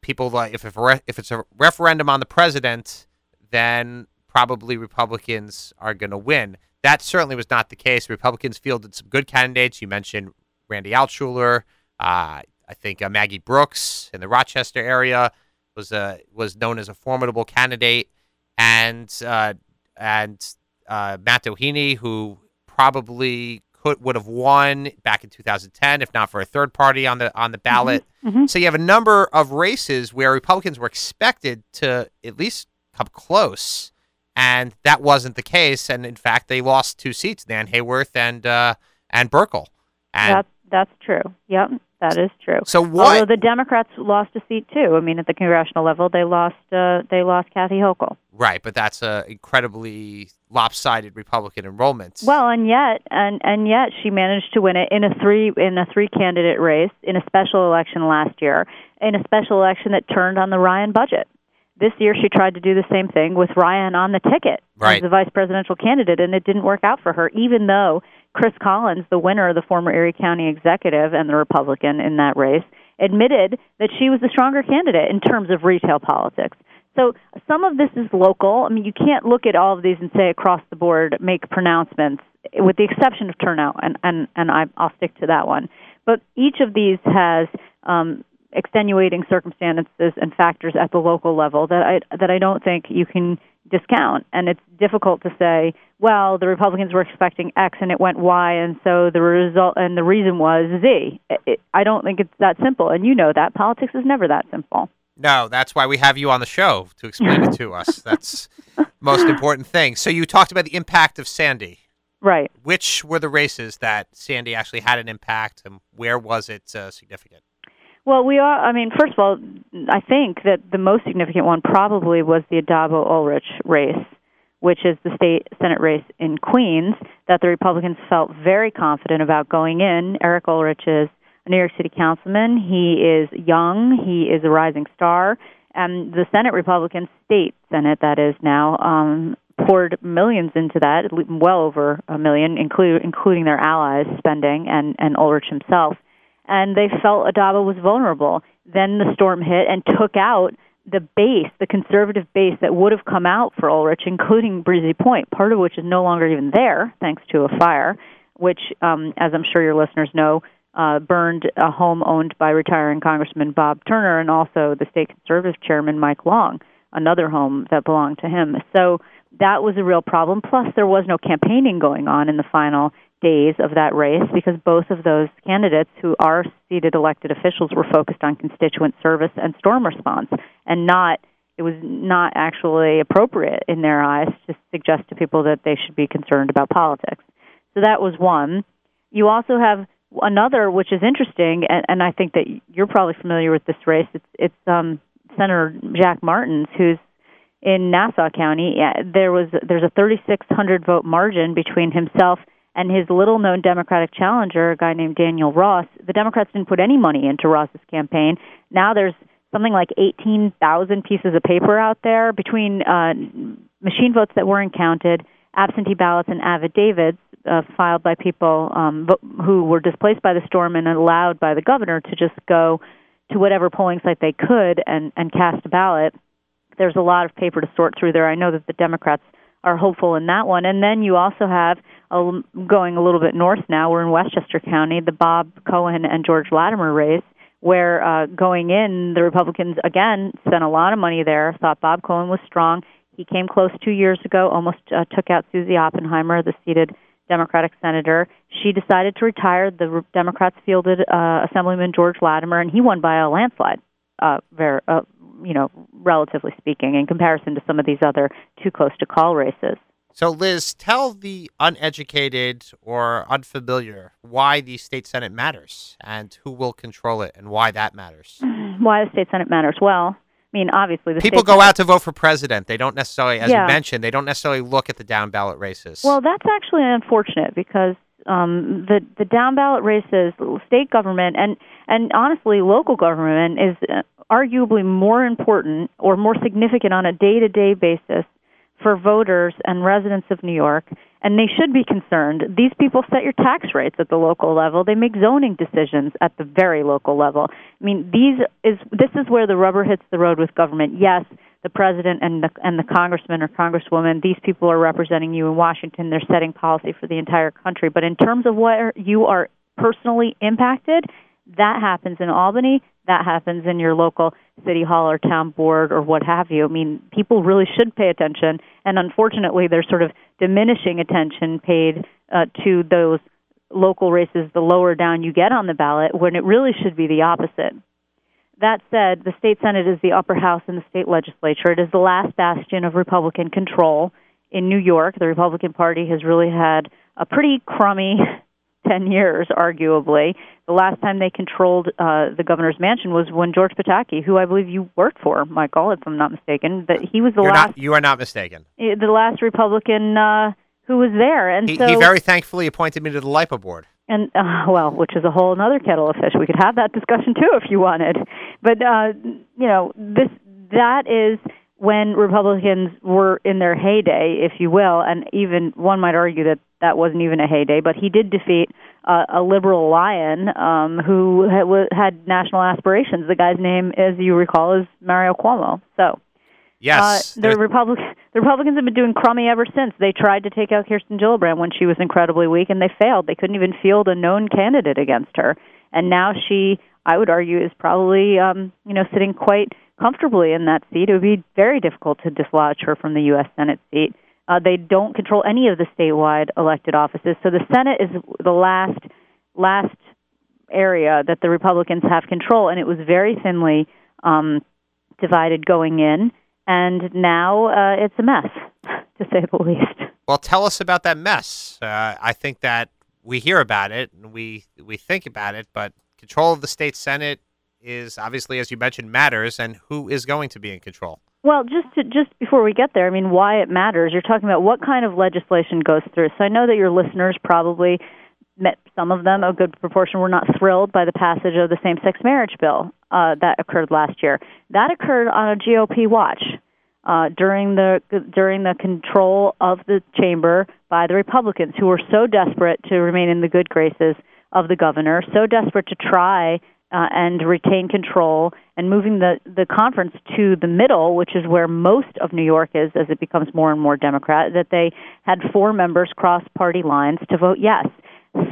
people like if, if it's a referendum on the president, then probably Republicans are going to win. That certainly was not the case. Republicans fielded some good candidates. You mentioned Randy Altschuler. Uh, I think uh, Maggie Brooks in the Rochester area was uh, was known as a formidable candidate, and uh, and uh, Matt Doheny, who probably could would have won back in 2010 if not for a third party on the on the ballot. Mm-hmm. Mm-hmm. So you have a number of races where Republicans were expected to at least come close and that wasn't the case. And in fact, they lost two seats: Nan Hayworth and uh, and Buerkle. And that's that's true. Yep, that is true. So what? Although the Democrats lost a seat too. I mean, at the congressional level, they lost uh, they lost Kathy Hochul. Right, but that's a incredibly lopsided Republican enrollment. Well, and yet, and and yet, she managed to win it in a three in a three candidate race in a special election last year, in a special election that turned on the Ryan budget this year she tried to do the same thing with Ryan on the ticket right. as the vice presidential candidate, and it didn't work out for her, even though Chris Collins, the winner, of the former Erie County executive and the Republican in that race, admitted that she was the stronger candidate in terms of retail politics. So some of this is local. I mean, you can't look at all of these and say across the board make pronouncements, with the exception of turnout, and and and I, I'll stick to that one. But each of these has um, extenuating circumstances and factors at the local level that I that I don't think you can discount. And it's difficult to say, well, the Republicans were expecting X and it went Y, and so the result and the reason was Z. It, I don't think it's that simple, and you know that politics is never that simple. No, that's why we have you on the show to explain it to us. That's most important thing. So you talked about the impact of Sandy. Right. Which were the races that Sandy actually had an impact, and where was it uh, significant? Well, we are. I mean, first of all, I think that the most significant one probably was the Addabbo Ulrich race, which is the state senate race in Queens that the Republicans felt very confident about going in. Eric Ulrich is a New York City councilman. He is young. He is a rising star. And the Senate Republican state Senate, that is now, um, poured millions into that, well over a million, include, including their allies' spending and, and Ulrich himself and they felt Addabbo was vulnerable. Then the storm hit and took out the base, the conservative base that would have come out for Ulrich, including Breezy Point, part of which is no longer even there thanks to a fire, which, um, as I'm sure your listeners know, uh, burned a home owned by retiring Congressman Bob Turner and also the state conservative chairman Mike Long, another home that belonged to him. So that was a real problem. Plus, there was no campaigning going on in the final days of that race because both of those candidates who are seated elected officials were focused on constituent service and storm response and not it was not actually appropriate in their eyes to suggest to people that they should be concerned about politics. So that was one. You also have another which is interesting and, and I think that you're probably familiar with this race. It's it's um Senator Jack Martins who's in Nassau County. There was there's a 3600 vote margin between himself and his little known Democratic challenger, a guy named Daniel Ross, the Democrats didn't put any money into Ross's campaign. Now there's something like 18,000 pieces of paper out there between uh, machine votes that weren't counted, absentee ballots, and affidavits uh, filed by people um, who were displaced by the storm and allowed by the governor to just go to whatever polling site they could and, and cast a ballot. There's a lot of paper to sort through there. I know that the Democrats are hopeful in that one. And then you also have going a little bit north now. We're in Westchester County, the Bob Cohen and George Latimer race, where uh, going in, the Republicans again spent a lot of money there. Thought Bob Cohen was strong. He came close two years ago, almost uh, took out Suzi Oppenheimer, the seated Democratic senator. She decided to retire. The Democrats fielded uh, Assemblyman George Latimer, and he won by a landslide. Uh, very, uh, you know, relatively speaking, in comparison to some of these other too close to call races. So, Liz, tell the uneducated or unfamiliar why the state senate matters and who will control it and why that matters. Why the state senate matters? Well, I mean, obviously, the people go senate- out to vote for president. They don't necessarily, as Yeah. you mentioned, they don't necessarily look at the down ballot races. Well, that's actually unfortunate because um, the the down ballot races, state government, and and honestly, local government is uh, arguably more important or more significant on a day to day basis for voters and residents of New York. And they should be concerned. These people set your tax rates at the local level. They make zoning decisions at the very local level. I mean, these is this is where the rubber hits the road with government. Yes, the president and the and the congressman or congresswoman, these people are representing you in Washington. They're setting policy for the entire country. But in terms of where you are personally impacted, that happens in Albany. That happens in your local city hall or town board or what have you. I mean, people really should pay attention, and unfortunately, there's sort of diminishing attention paid uh, to those local races the lower down you get on the ballot, when it really should be the opposite. That said, the state senate is the upper house in the state legislature. It is the last bastion of Republican control in New York. The Republican Party has really had a pretty crummy 10 years, arguably. The last time they controlled uh, the governor's mansion was when George Pataki, who I believe you worked for, Michael, if I'm not mistaken, that he was the You're last not, you are not mistaken. eh, the last Republican uh, who was there, and He, so he very thankfully appointed me to the LIPA board. and uh, well, which is a whole other kettle of fish. We could have that discussion too if you wanted. But uh, you know, this that is when Republicans were in their heyday, if you will, and even one might argue that that wasn't even a heyday. But he did defeat uh, a liberal lion um, who had, wa- had national aspirations. The guy's name, as you recall, is Mario Cuomo. So. Yes. Uh, the Republic, the Republicans have been doing crummy ever since. They tried to take out Kirsten Gillibrand when she was incredibly weak, and they failed. They couldn't even field a known candidate against her. And now she, I would argue, is probably, um, you know, sitting quite comfortably in that seat. It would be very difficult to dislodge her from the U.S. Senate seat. Uh, they don't control any of the statewide elected offices, so the Senate is the last last area that the Republicans have control, and it was very thinly um, divided going in, and now uh, it's a mess, to say the least. Well, tell us about that mess. Uh, I think that we hear about it and we we think about it, but control of the state senate is obviously, as you mentioned, matters. And who is going to be in control? Well, just to, just before we get there, I mean, why it matters. You're talking about what kind of legislation goes through. So I know that your listeners probably met some of them, a good proportion, were not thrilled by the passage of the same-sex marriage bill uh, that occurred last year. That occurred on a GOP watch uh, during the during the control of the chamber by the Republicans, who were so desperate to remain in the good graces of the governor, so desperate to try uh, and retain control, and moving the the conference to the middle, which is where most of New York is, as it becomes more and more Democrat. That they had four members cross party lines to vote yes.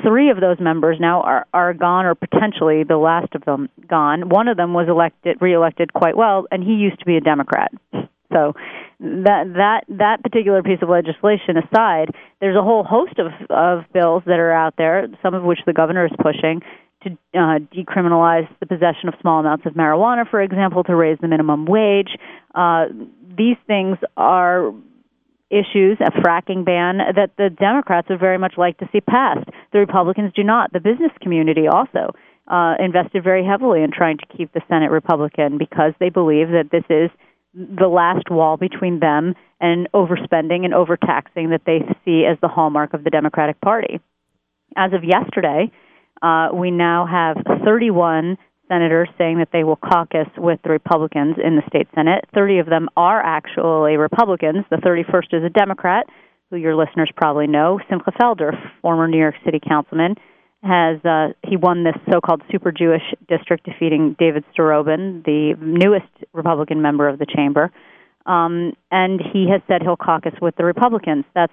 Three of those members now are, are gone, or potentially the last of them gone. One of them was elected, reelected quite well, and he used to be a Democrat. So that that that particular piece of legislation aside, there's a whole host of of bills that are out there, some of which the governor is pushing to uh, decriminalize the possession of small amounts of marijuana, for example, to raise the minimum wage. Uh, these things are issues, a fracking ban that the Democrats would very much like to see passed. The Republicans do not. The business community also uh, invested very heavily in trying to keep the Senate Republican because they believe that this is the last wall between them and overspending and overtaxing that they see as the hallmark of the Democratic Party. As of yesterday, uh, we now have 31 senators saying that they will caucus with the Republicans in the state Senate. 30 of them are actually Republicans. The 31st is a Democrat, who your listeners probably know, Simcha Felder, former New York City councilman. Has uh, he won this so-called super Jewish district, defeating David Storobin, the newest Republican member of the chamber, um, and he has said he'll caucus with the Republicans. That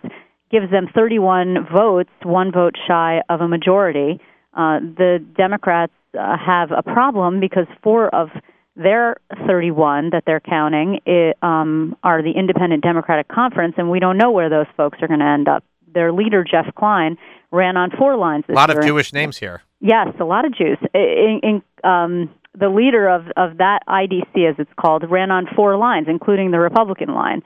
gives them 31 votes, one vote shy of a majority. Uh, the Democrats uh, have a problem because four of their 31 that they're counting it, um, are the Independent Democratic Conference, and we don't know where those folks are going to end up their leader Jeff Klein ran on four lines. a lot year. of Jewish names here. Yes, a lot of Jews. In, in, um, the leader of, of that IDC, as it's called, ran on four lines, including the Republican line.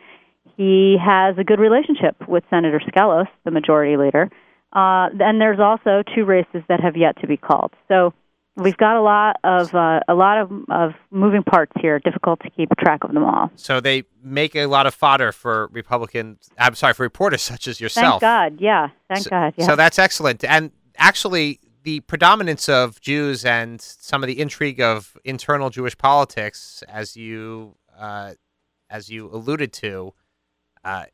He has a good relationship with Senator Skelos, the majority leader. Uh, and there's also two races that have yet to be called. So we've got a lot of uh, a lot of, of moving parts here. Difficult to keep track of them all. So they make a lot of fodder for Republicans. I'm sorry for reporters such as yourself. Thank God. Yeah. Thank so, God. Yeah. So that's excellent. And actually, the predominance of Jews and some of the intrigue of internal Jewish politics, as you uh, as you alluded to, uh,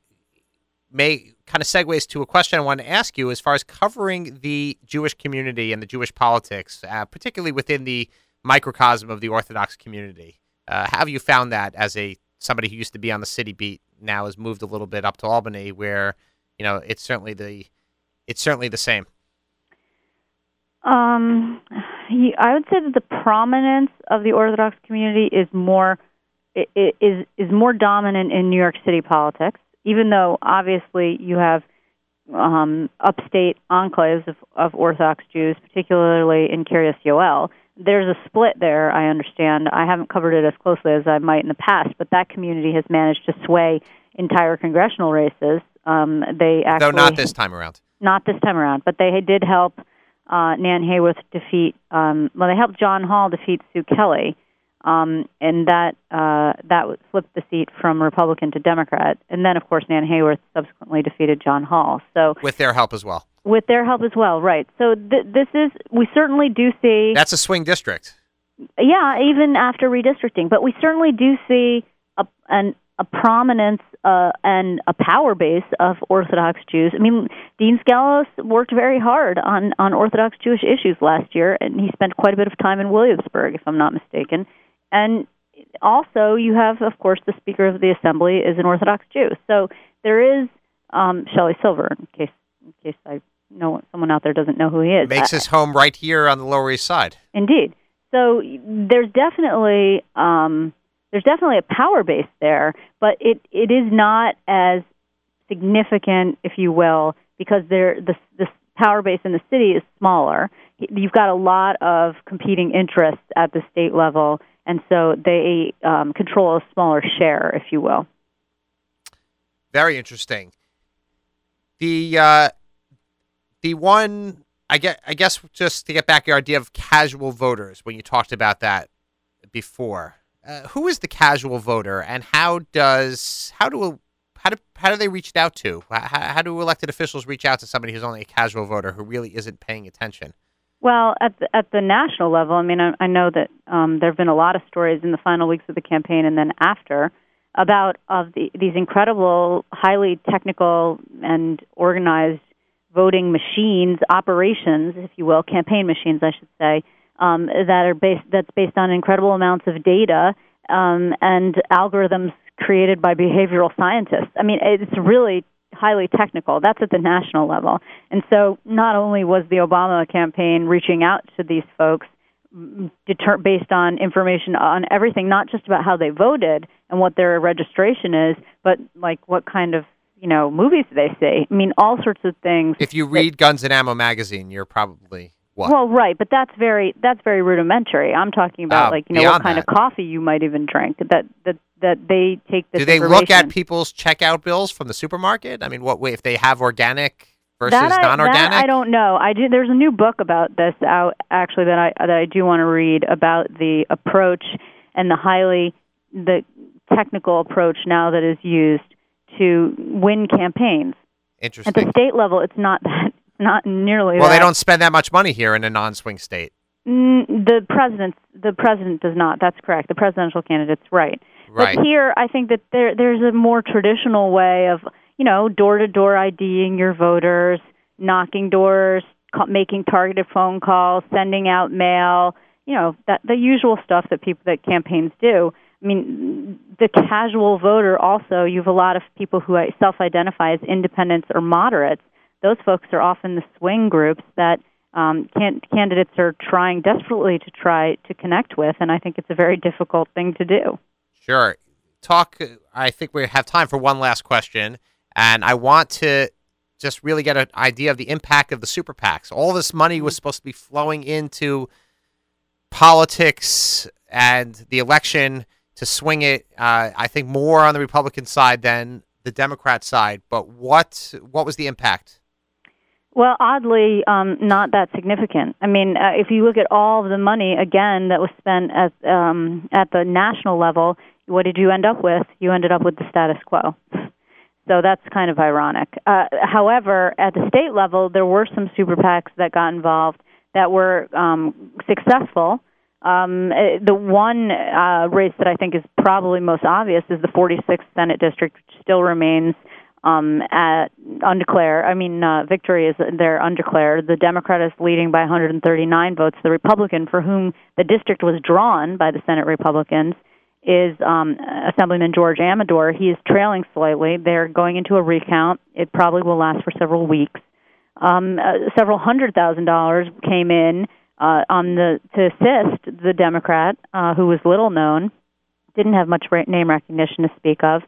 may kind of segues to a question I want to ask you as far as covering the Jewish community and the Jewish politics, uh, particularly within the microcosm of the Orthodox community. Uh, have you found that as a somebody who used to be on the city beat now has moved a little bit up to Albany, where you know it's certainly the it's certainly the same. Um, I would say that the prominence of the Orthodox community is more is is more dominant in New York City politics. Even though obviously you have um, upstate enclaves of, of Orthodox Jews, particularly in Kiryas Yoel, there's a split there. I understand. I haven't covered it as closely as I might in the past, but that community has managed to sway entire congressional races. Um, they actually, though not this time around. Not this time around, but they did help uh, Nan Hayworth defeat. Um, well, they helped John Hall defeat Sue Kelly, um, and that uh, that flipped the seat from Republican to Democrat. And then, of course, Nan Hayworth subsequently defeated John Hall. So with their help as well. With their help as well, right? So th- this is we certainly do see. That's a swing district. Yeah, even after redistricting, but we certainly do see a, an, a prominence uh, and a power base of Orthodox Jews. I mean, Dean Skelos worked very hard on on Orthodox Jewish issues last year, and he spent quite a bit of time in Williamsburg, if I'm not mistaken. And also, you have, of course, the Speaker of the Assembly is an Orthodox Jew. So there is um, Shelley Silver, in case in case I know someone out there doesn't know who he is. Makes his home right here on the Lower East Side. Indeed. So there's definitely um, there's definitely a power base there, but it, it is not as significant, if you will, because there the the power base in the city is smaller. You've got a lot of competing interests at the state level, and so they um, control a smaller share, if you will. Very interesting. The uh, the one I get I guess just to get back your idea of casual voters when you talked about that before. Uh, who is the casual voter, and how does how do how do how do they reach out to? How, how do elected officials reach out to somebody who's only a casual voter who really isn't paying attention? Well, at the, at the national level, I mean, I, I know that um, there have been a lot of stories in the final weeks of the campaign and then after about of the, these incredible, highly technical and organized voting machines, operations, if you will, campaign machines, I should say, um, that are based that's based on incredible amounts of data um, and algorithms created by behavioral scientists. I mean, it's really highly technical. That's at the national level. And so, not only was the Obama campaign reaching out to these folks deter- based on information on everything, not just about how they voted and what their registration is, but like what kind of you know movies they see. I mean, all sorts of things. If you read that, Guns and Ammo magazine, you're probably what? Well, right, but that's very that's very rudimentary. I'm talking about uh, like you know what kind that. of coffee you might even drink. That that that they take this. Do they look at people's checkout bills from the supermarket? I mean, what if they have organic versus that I, non-organic? That I don't know. I do. There's a new book about this out actually that I that I do want to read about the approach and the highly the technical approach now that is used to win campaigns. Interesting. At the state level, it's not that not nearly. Well, that. they don't spend that much money here in a non-swing state. Mm, the president, the president does not. That's correct. The presidential candidate's right. Right. But here, I think that there there's a more traditional way of you know door to door IDing your voters, knocking doors, ca- making targeted phone calls, sending out mail. You know that the usual stuff that people that campaigns do. I mean, the casual voter also. You have a lot of people who self-identify as independents or moderates. Those folks are often the swing groups that um, can, candidates are trying desperately to try to connect with, and I think it's a very difficult thing to do. Sure. Talk. I think we have time for one last question, and I want to just really get an idea of the impact of the super PACs. All this money was supposed to be flowing into politics and the election to swing it. Uh, I think more on the Republican side than the Democrat side. But what what was the impact? Well, oddly, um, not that significant. I mean, uh, if you look at all of the money again that was spent at um, at the national level, what did you end up with? You ended up with the status quo. So that's kind of ironic. Uh, however, at the state level, there were some super PACs that got involved that were um, successful. Um, eh, the one uh, race that I think is probably most obvious is the 46th Senate district, which still remains um, at undeclared. I mean, uh, victory is there undeclared. The Democrat is leading by 139 votes. The Republican, for whom the district was drawn by the Senate Republicans, is um, Assemblyman George Amedore. He is trailing slightly. They're going into a recount. It probably will last for several weeks. Um, uh, several hundred thousand dollars came in uh, on the to assist the Democrat, uh, who was little known, didn't have much name recognition to speak of,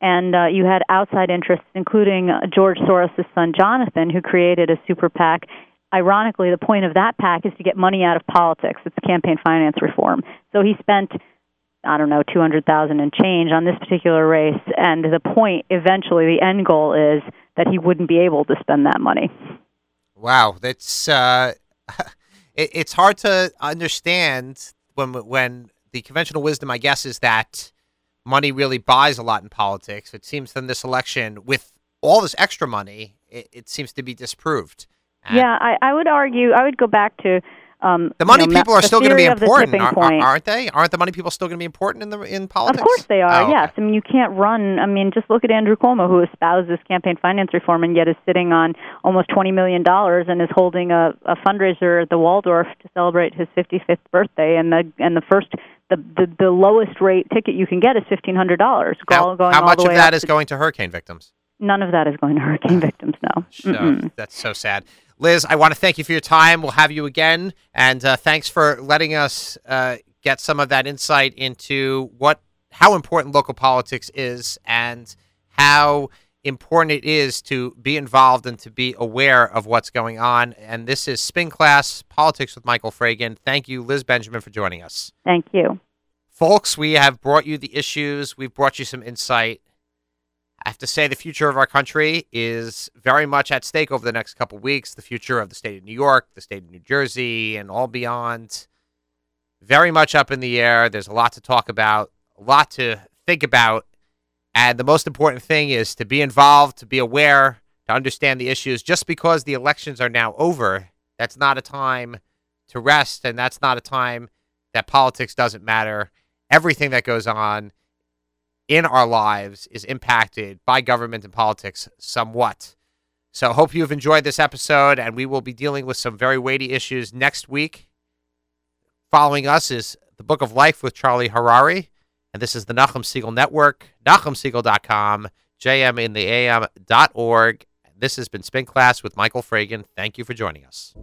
and uh, you had outside interests, including uh, George Soros' son Jonathan, who created a super PAC. Ironically, the point of that PAC is to get money out of politics. It's campaign finance reform. So he spent I don't know, 200,000 and change on this particular race. And the point, eventually, the end goal is that he wouldn't be able to spend that money. Wow. That's, uh, it, it's hard to understand when, when the conventional wisdom, I guess, is that money really buys a lot in politics. It seems from this election, with all this extra money, it, it seems to be disproved. And yeah, I, I would argue, I would go back to um, the money you know, people are still going to be important, are, aren't they? Aren't the money people still going to be important in the in politics? Of course they are. Oh, okay. Yes, I mean you can't run. I mean just look at Andrew Cuomo, who espouses campaign finance reform and yet is sitting on almost twenty million dollars and is holding a, a fundraiser at the Waldorf to celebrate his 55th birthday. And the and the first the the, the lowest rate ticket you can get is fifteen hundred dollars. How, how much of that is going to hurricane victims? None of that is going to hurricane victims. No. So, that's so sad. Liz, I want to thank you for your time. We'll have you again, and uh, thanks for letting us uh, get some of that insight into what how important local politics is and how important it is to be involved and to be aware of what's going on. And this is Spin Class Politics with Michael Fragin. Thank you, Liz Benjamin, for joining us. Thank you. Folks, we have brought you the issues, we've brought you some insight. I have to say, the future of our country is very much at stake over the next couple weeks. The future of the state of New York, the state of New Jersey, and all beyond. Very much up in the air. There's a lot to talk about, a lot to think about. And the most important thing is to be involved, to be aware, to understand the issues. Just because the elections are now over, that's not a time to rest, and that's not a time that politics doesn't matter. Everything that goes on in our lives is impacted by government and politics somewhat. So, hope you've enjoyed this episode, and we will be dealing with some very weighty issues next week. Following us is the Book of Life with Charlie Harari, and this is the Nachum Segal Network, NachumSegal.com, jmintheam.org. This has been Spin Class with Michael Fragin. Thank you for joining us.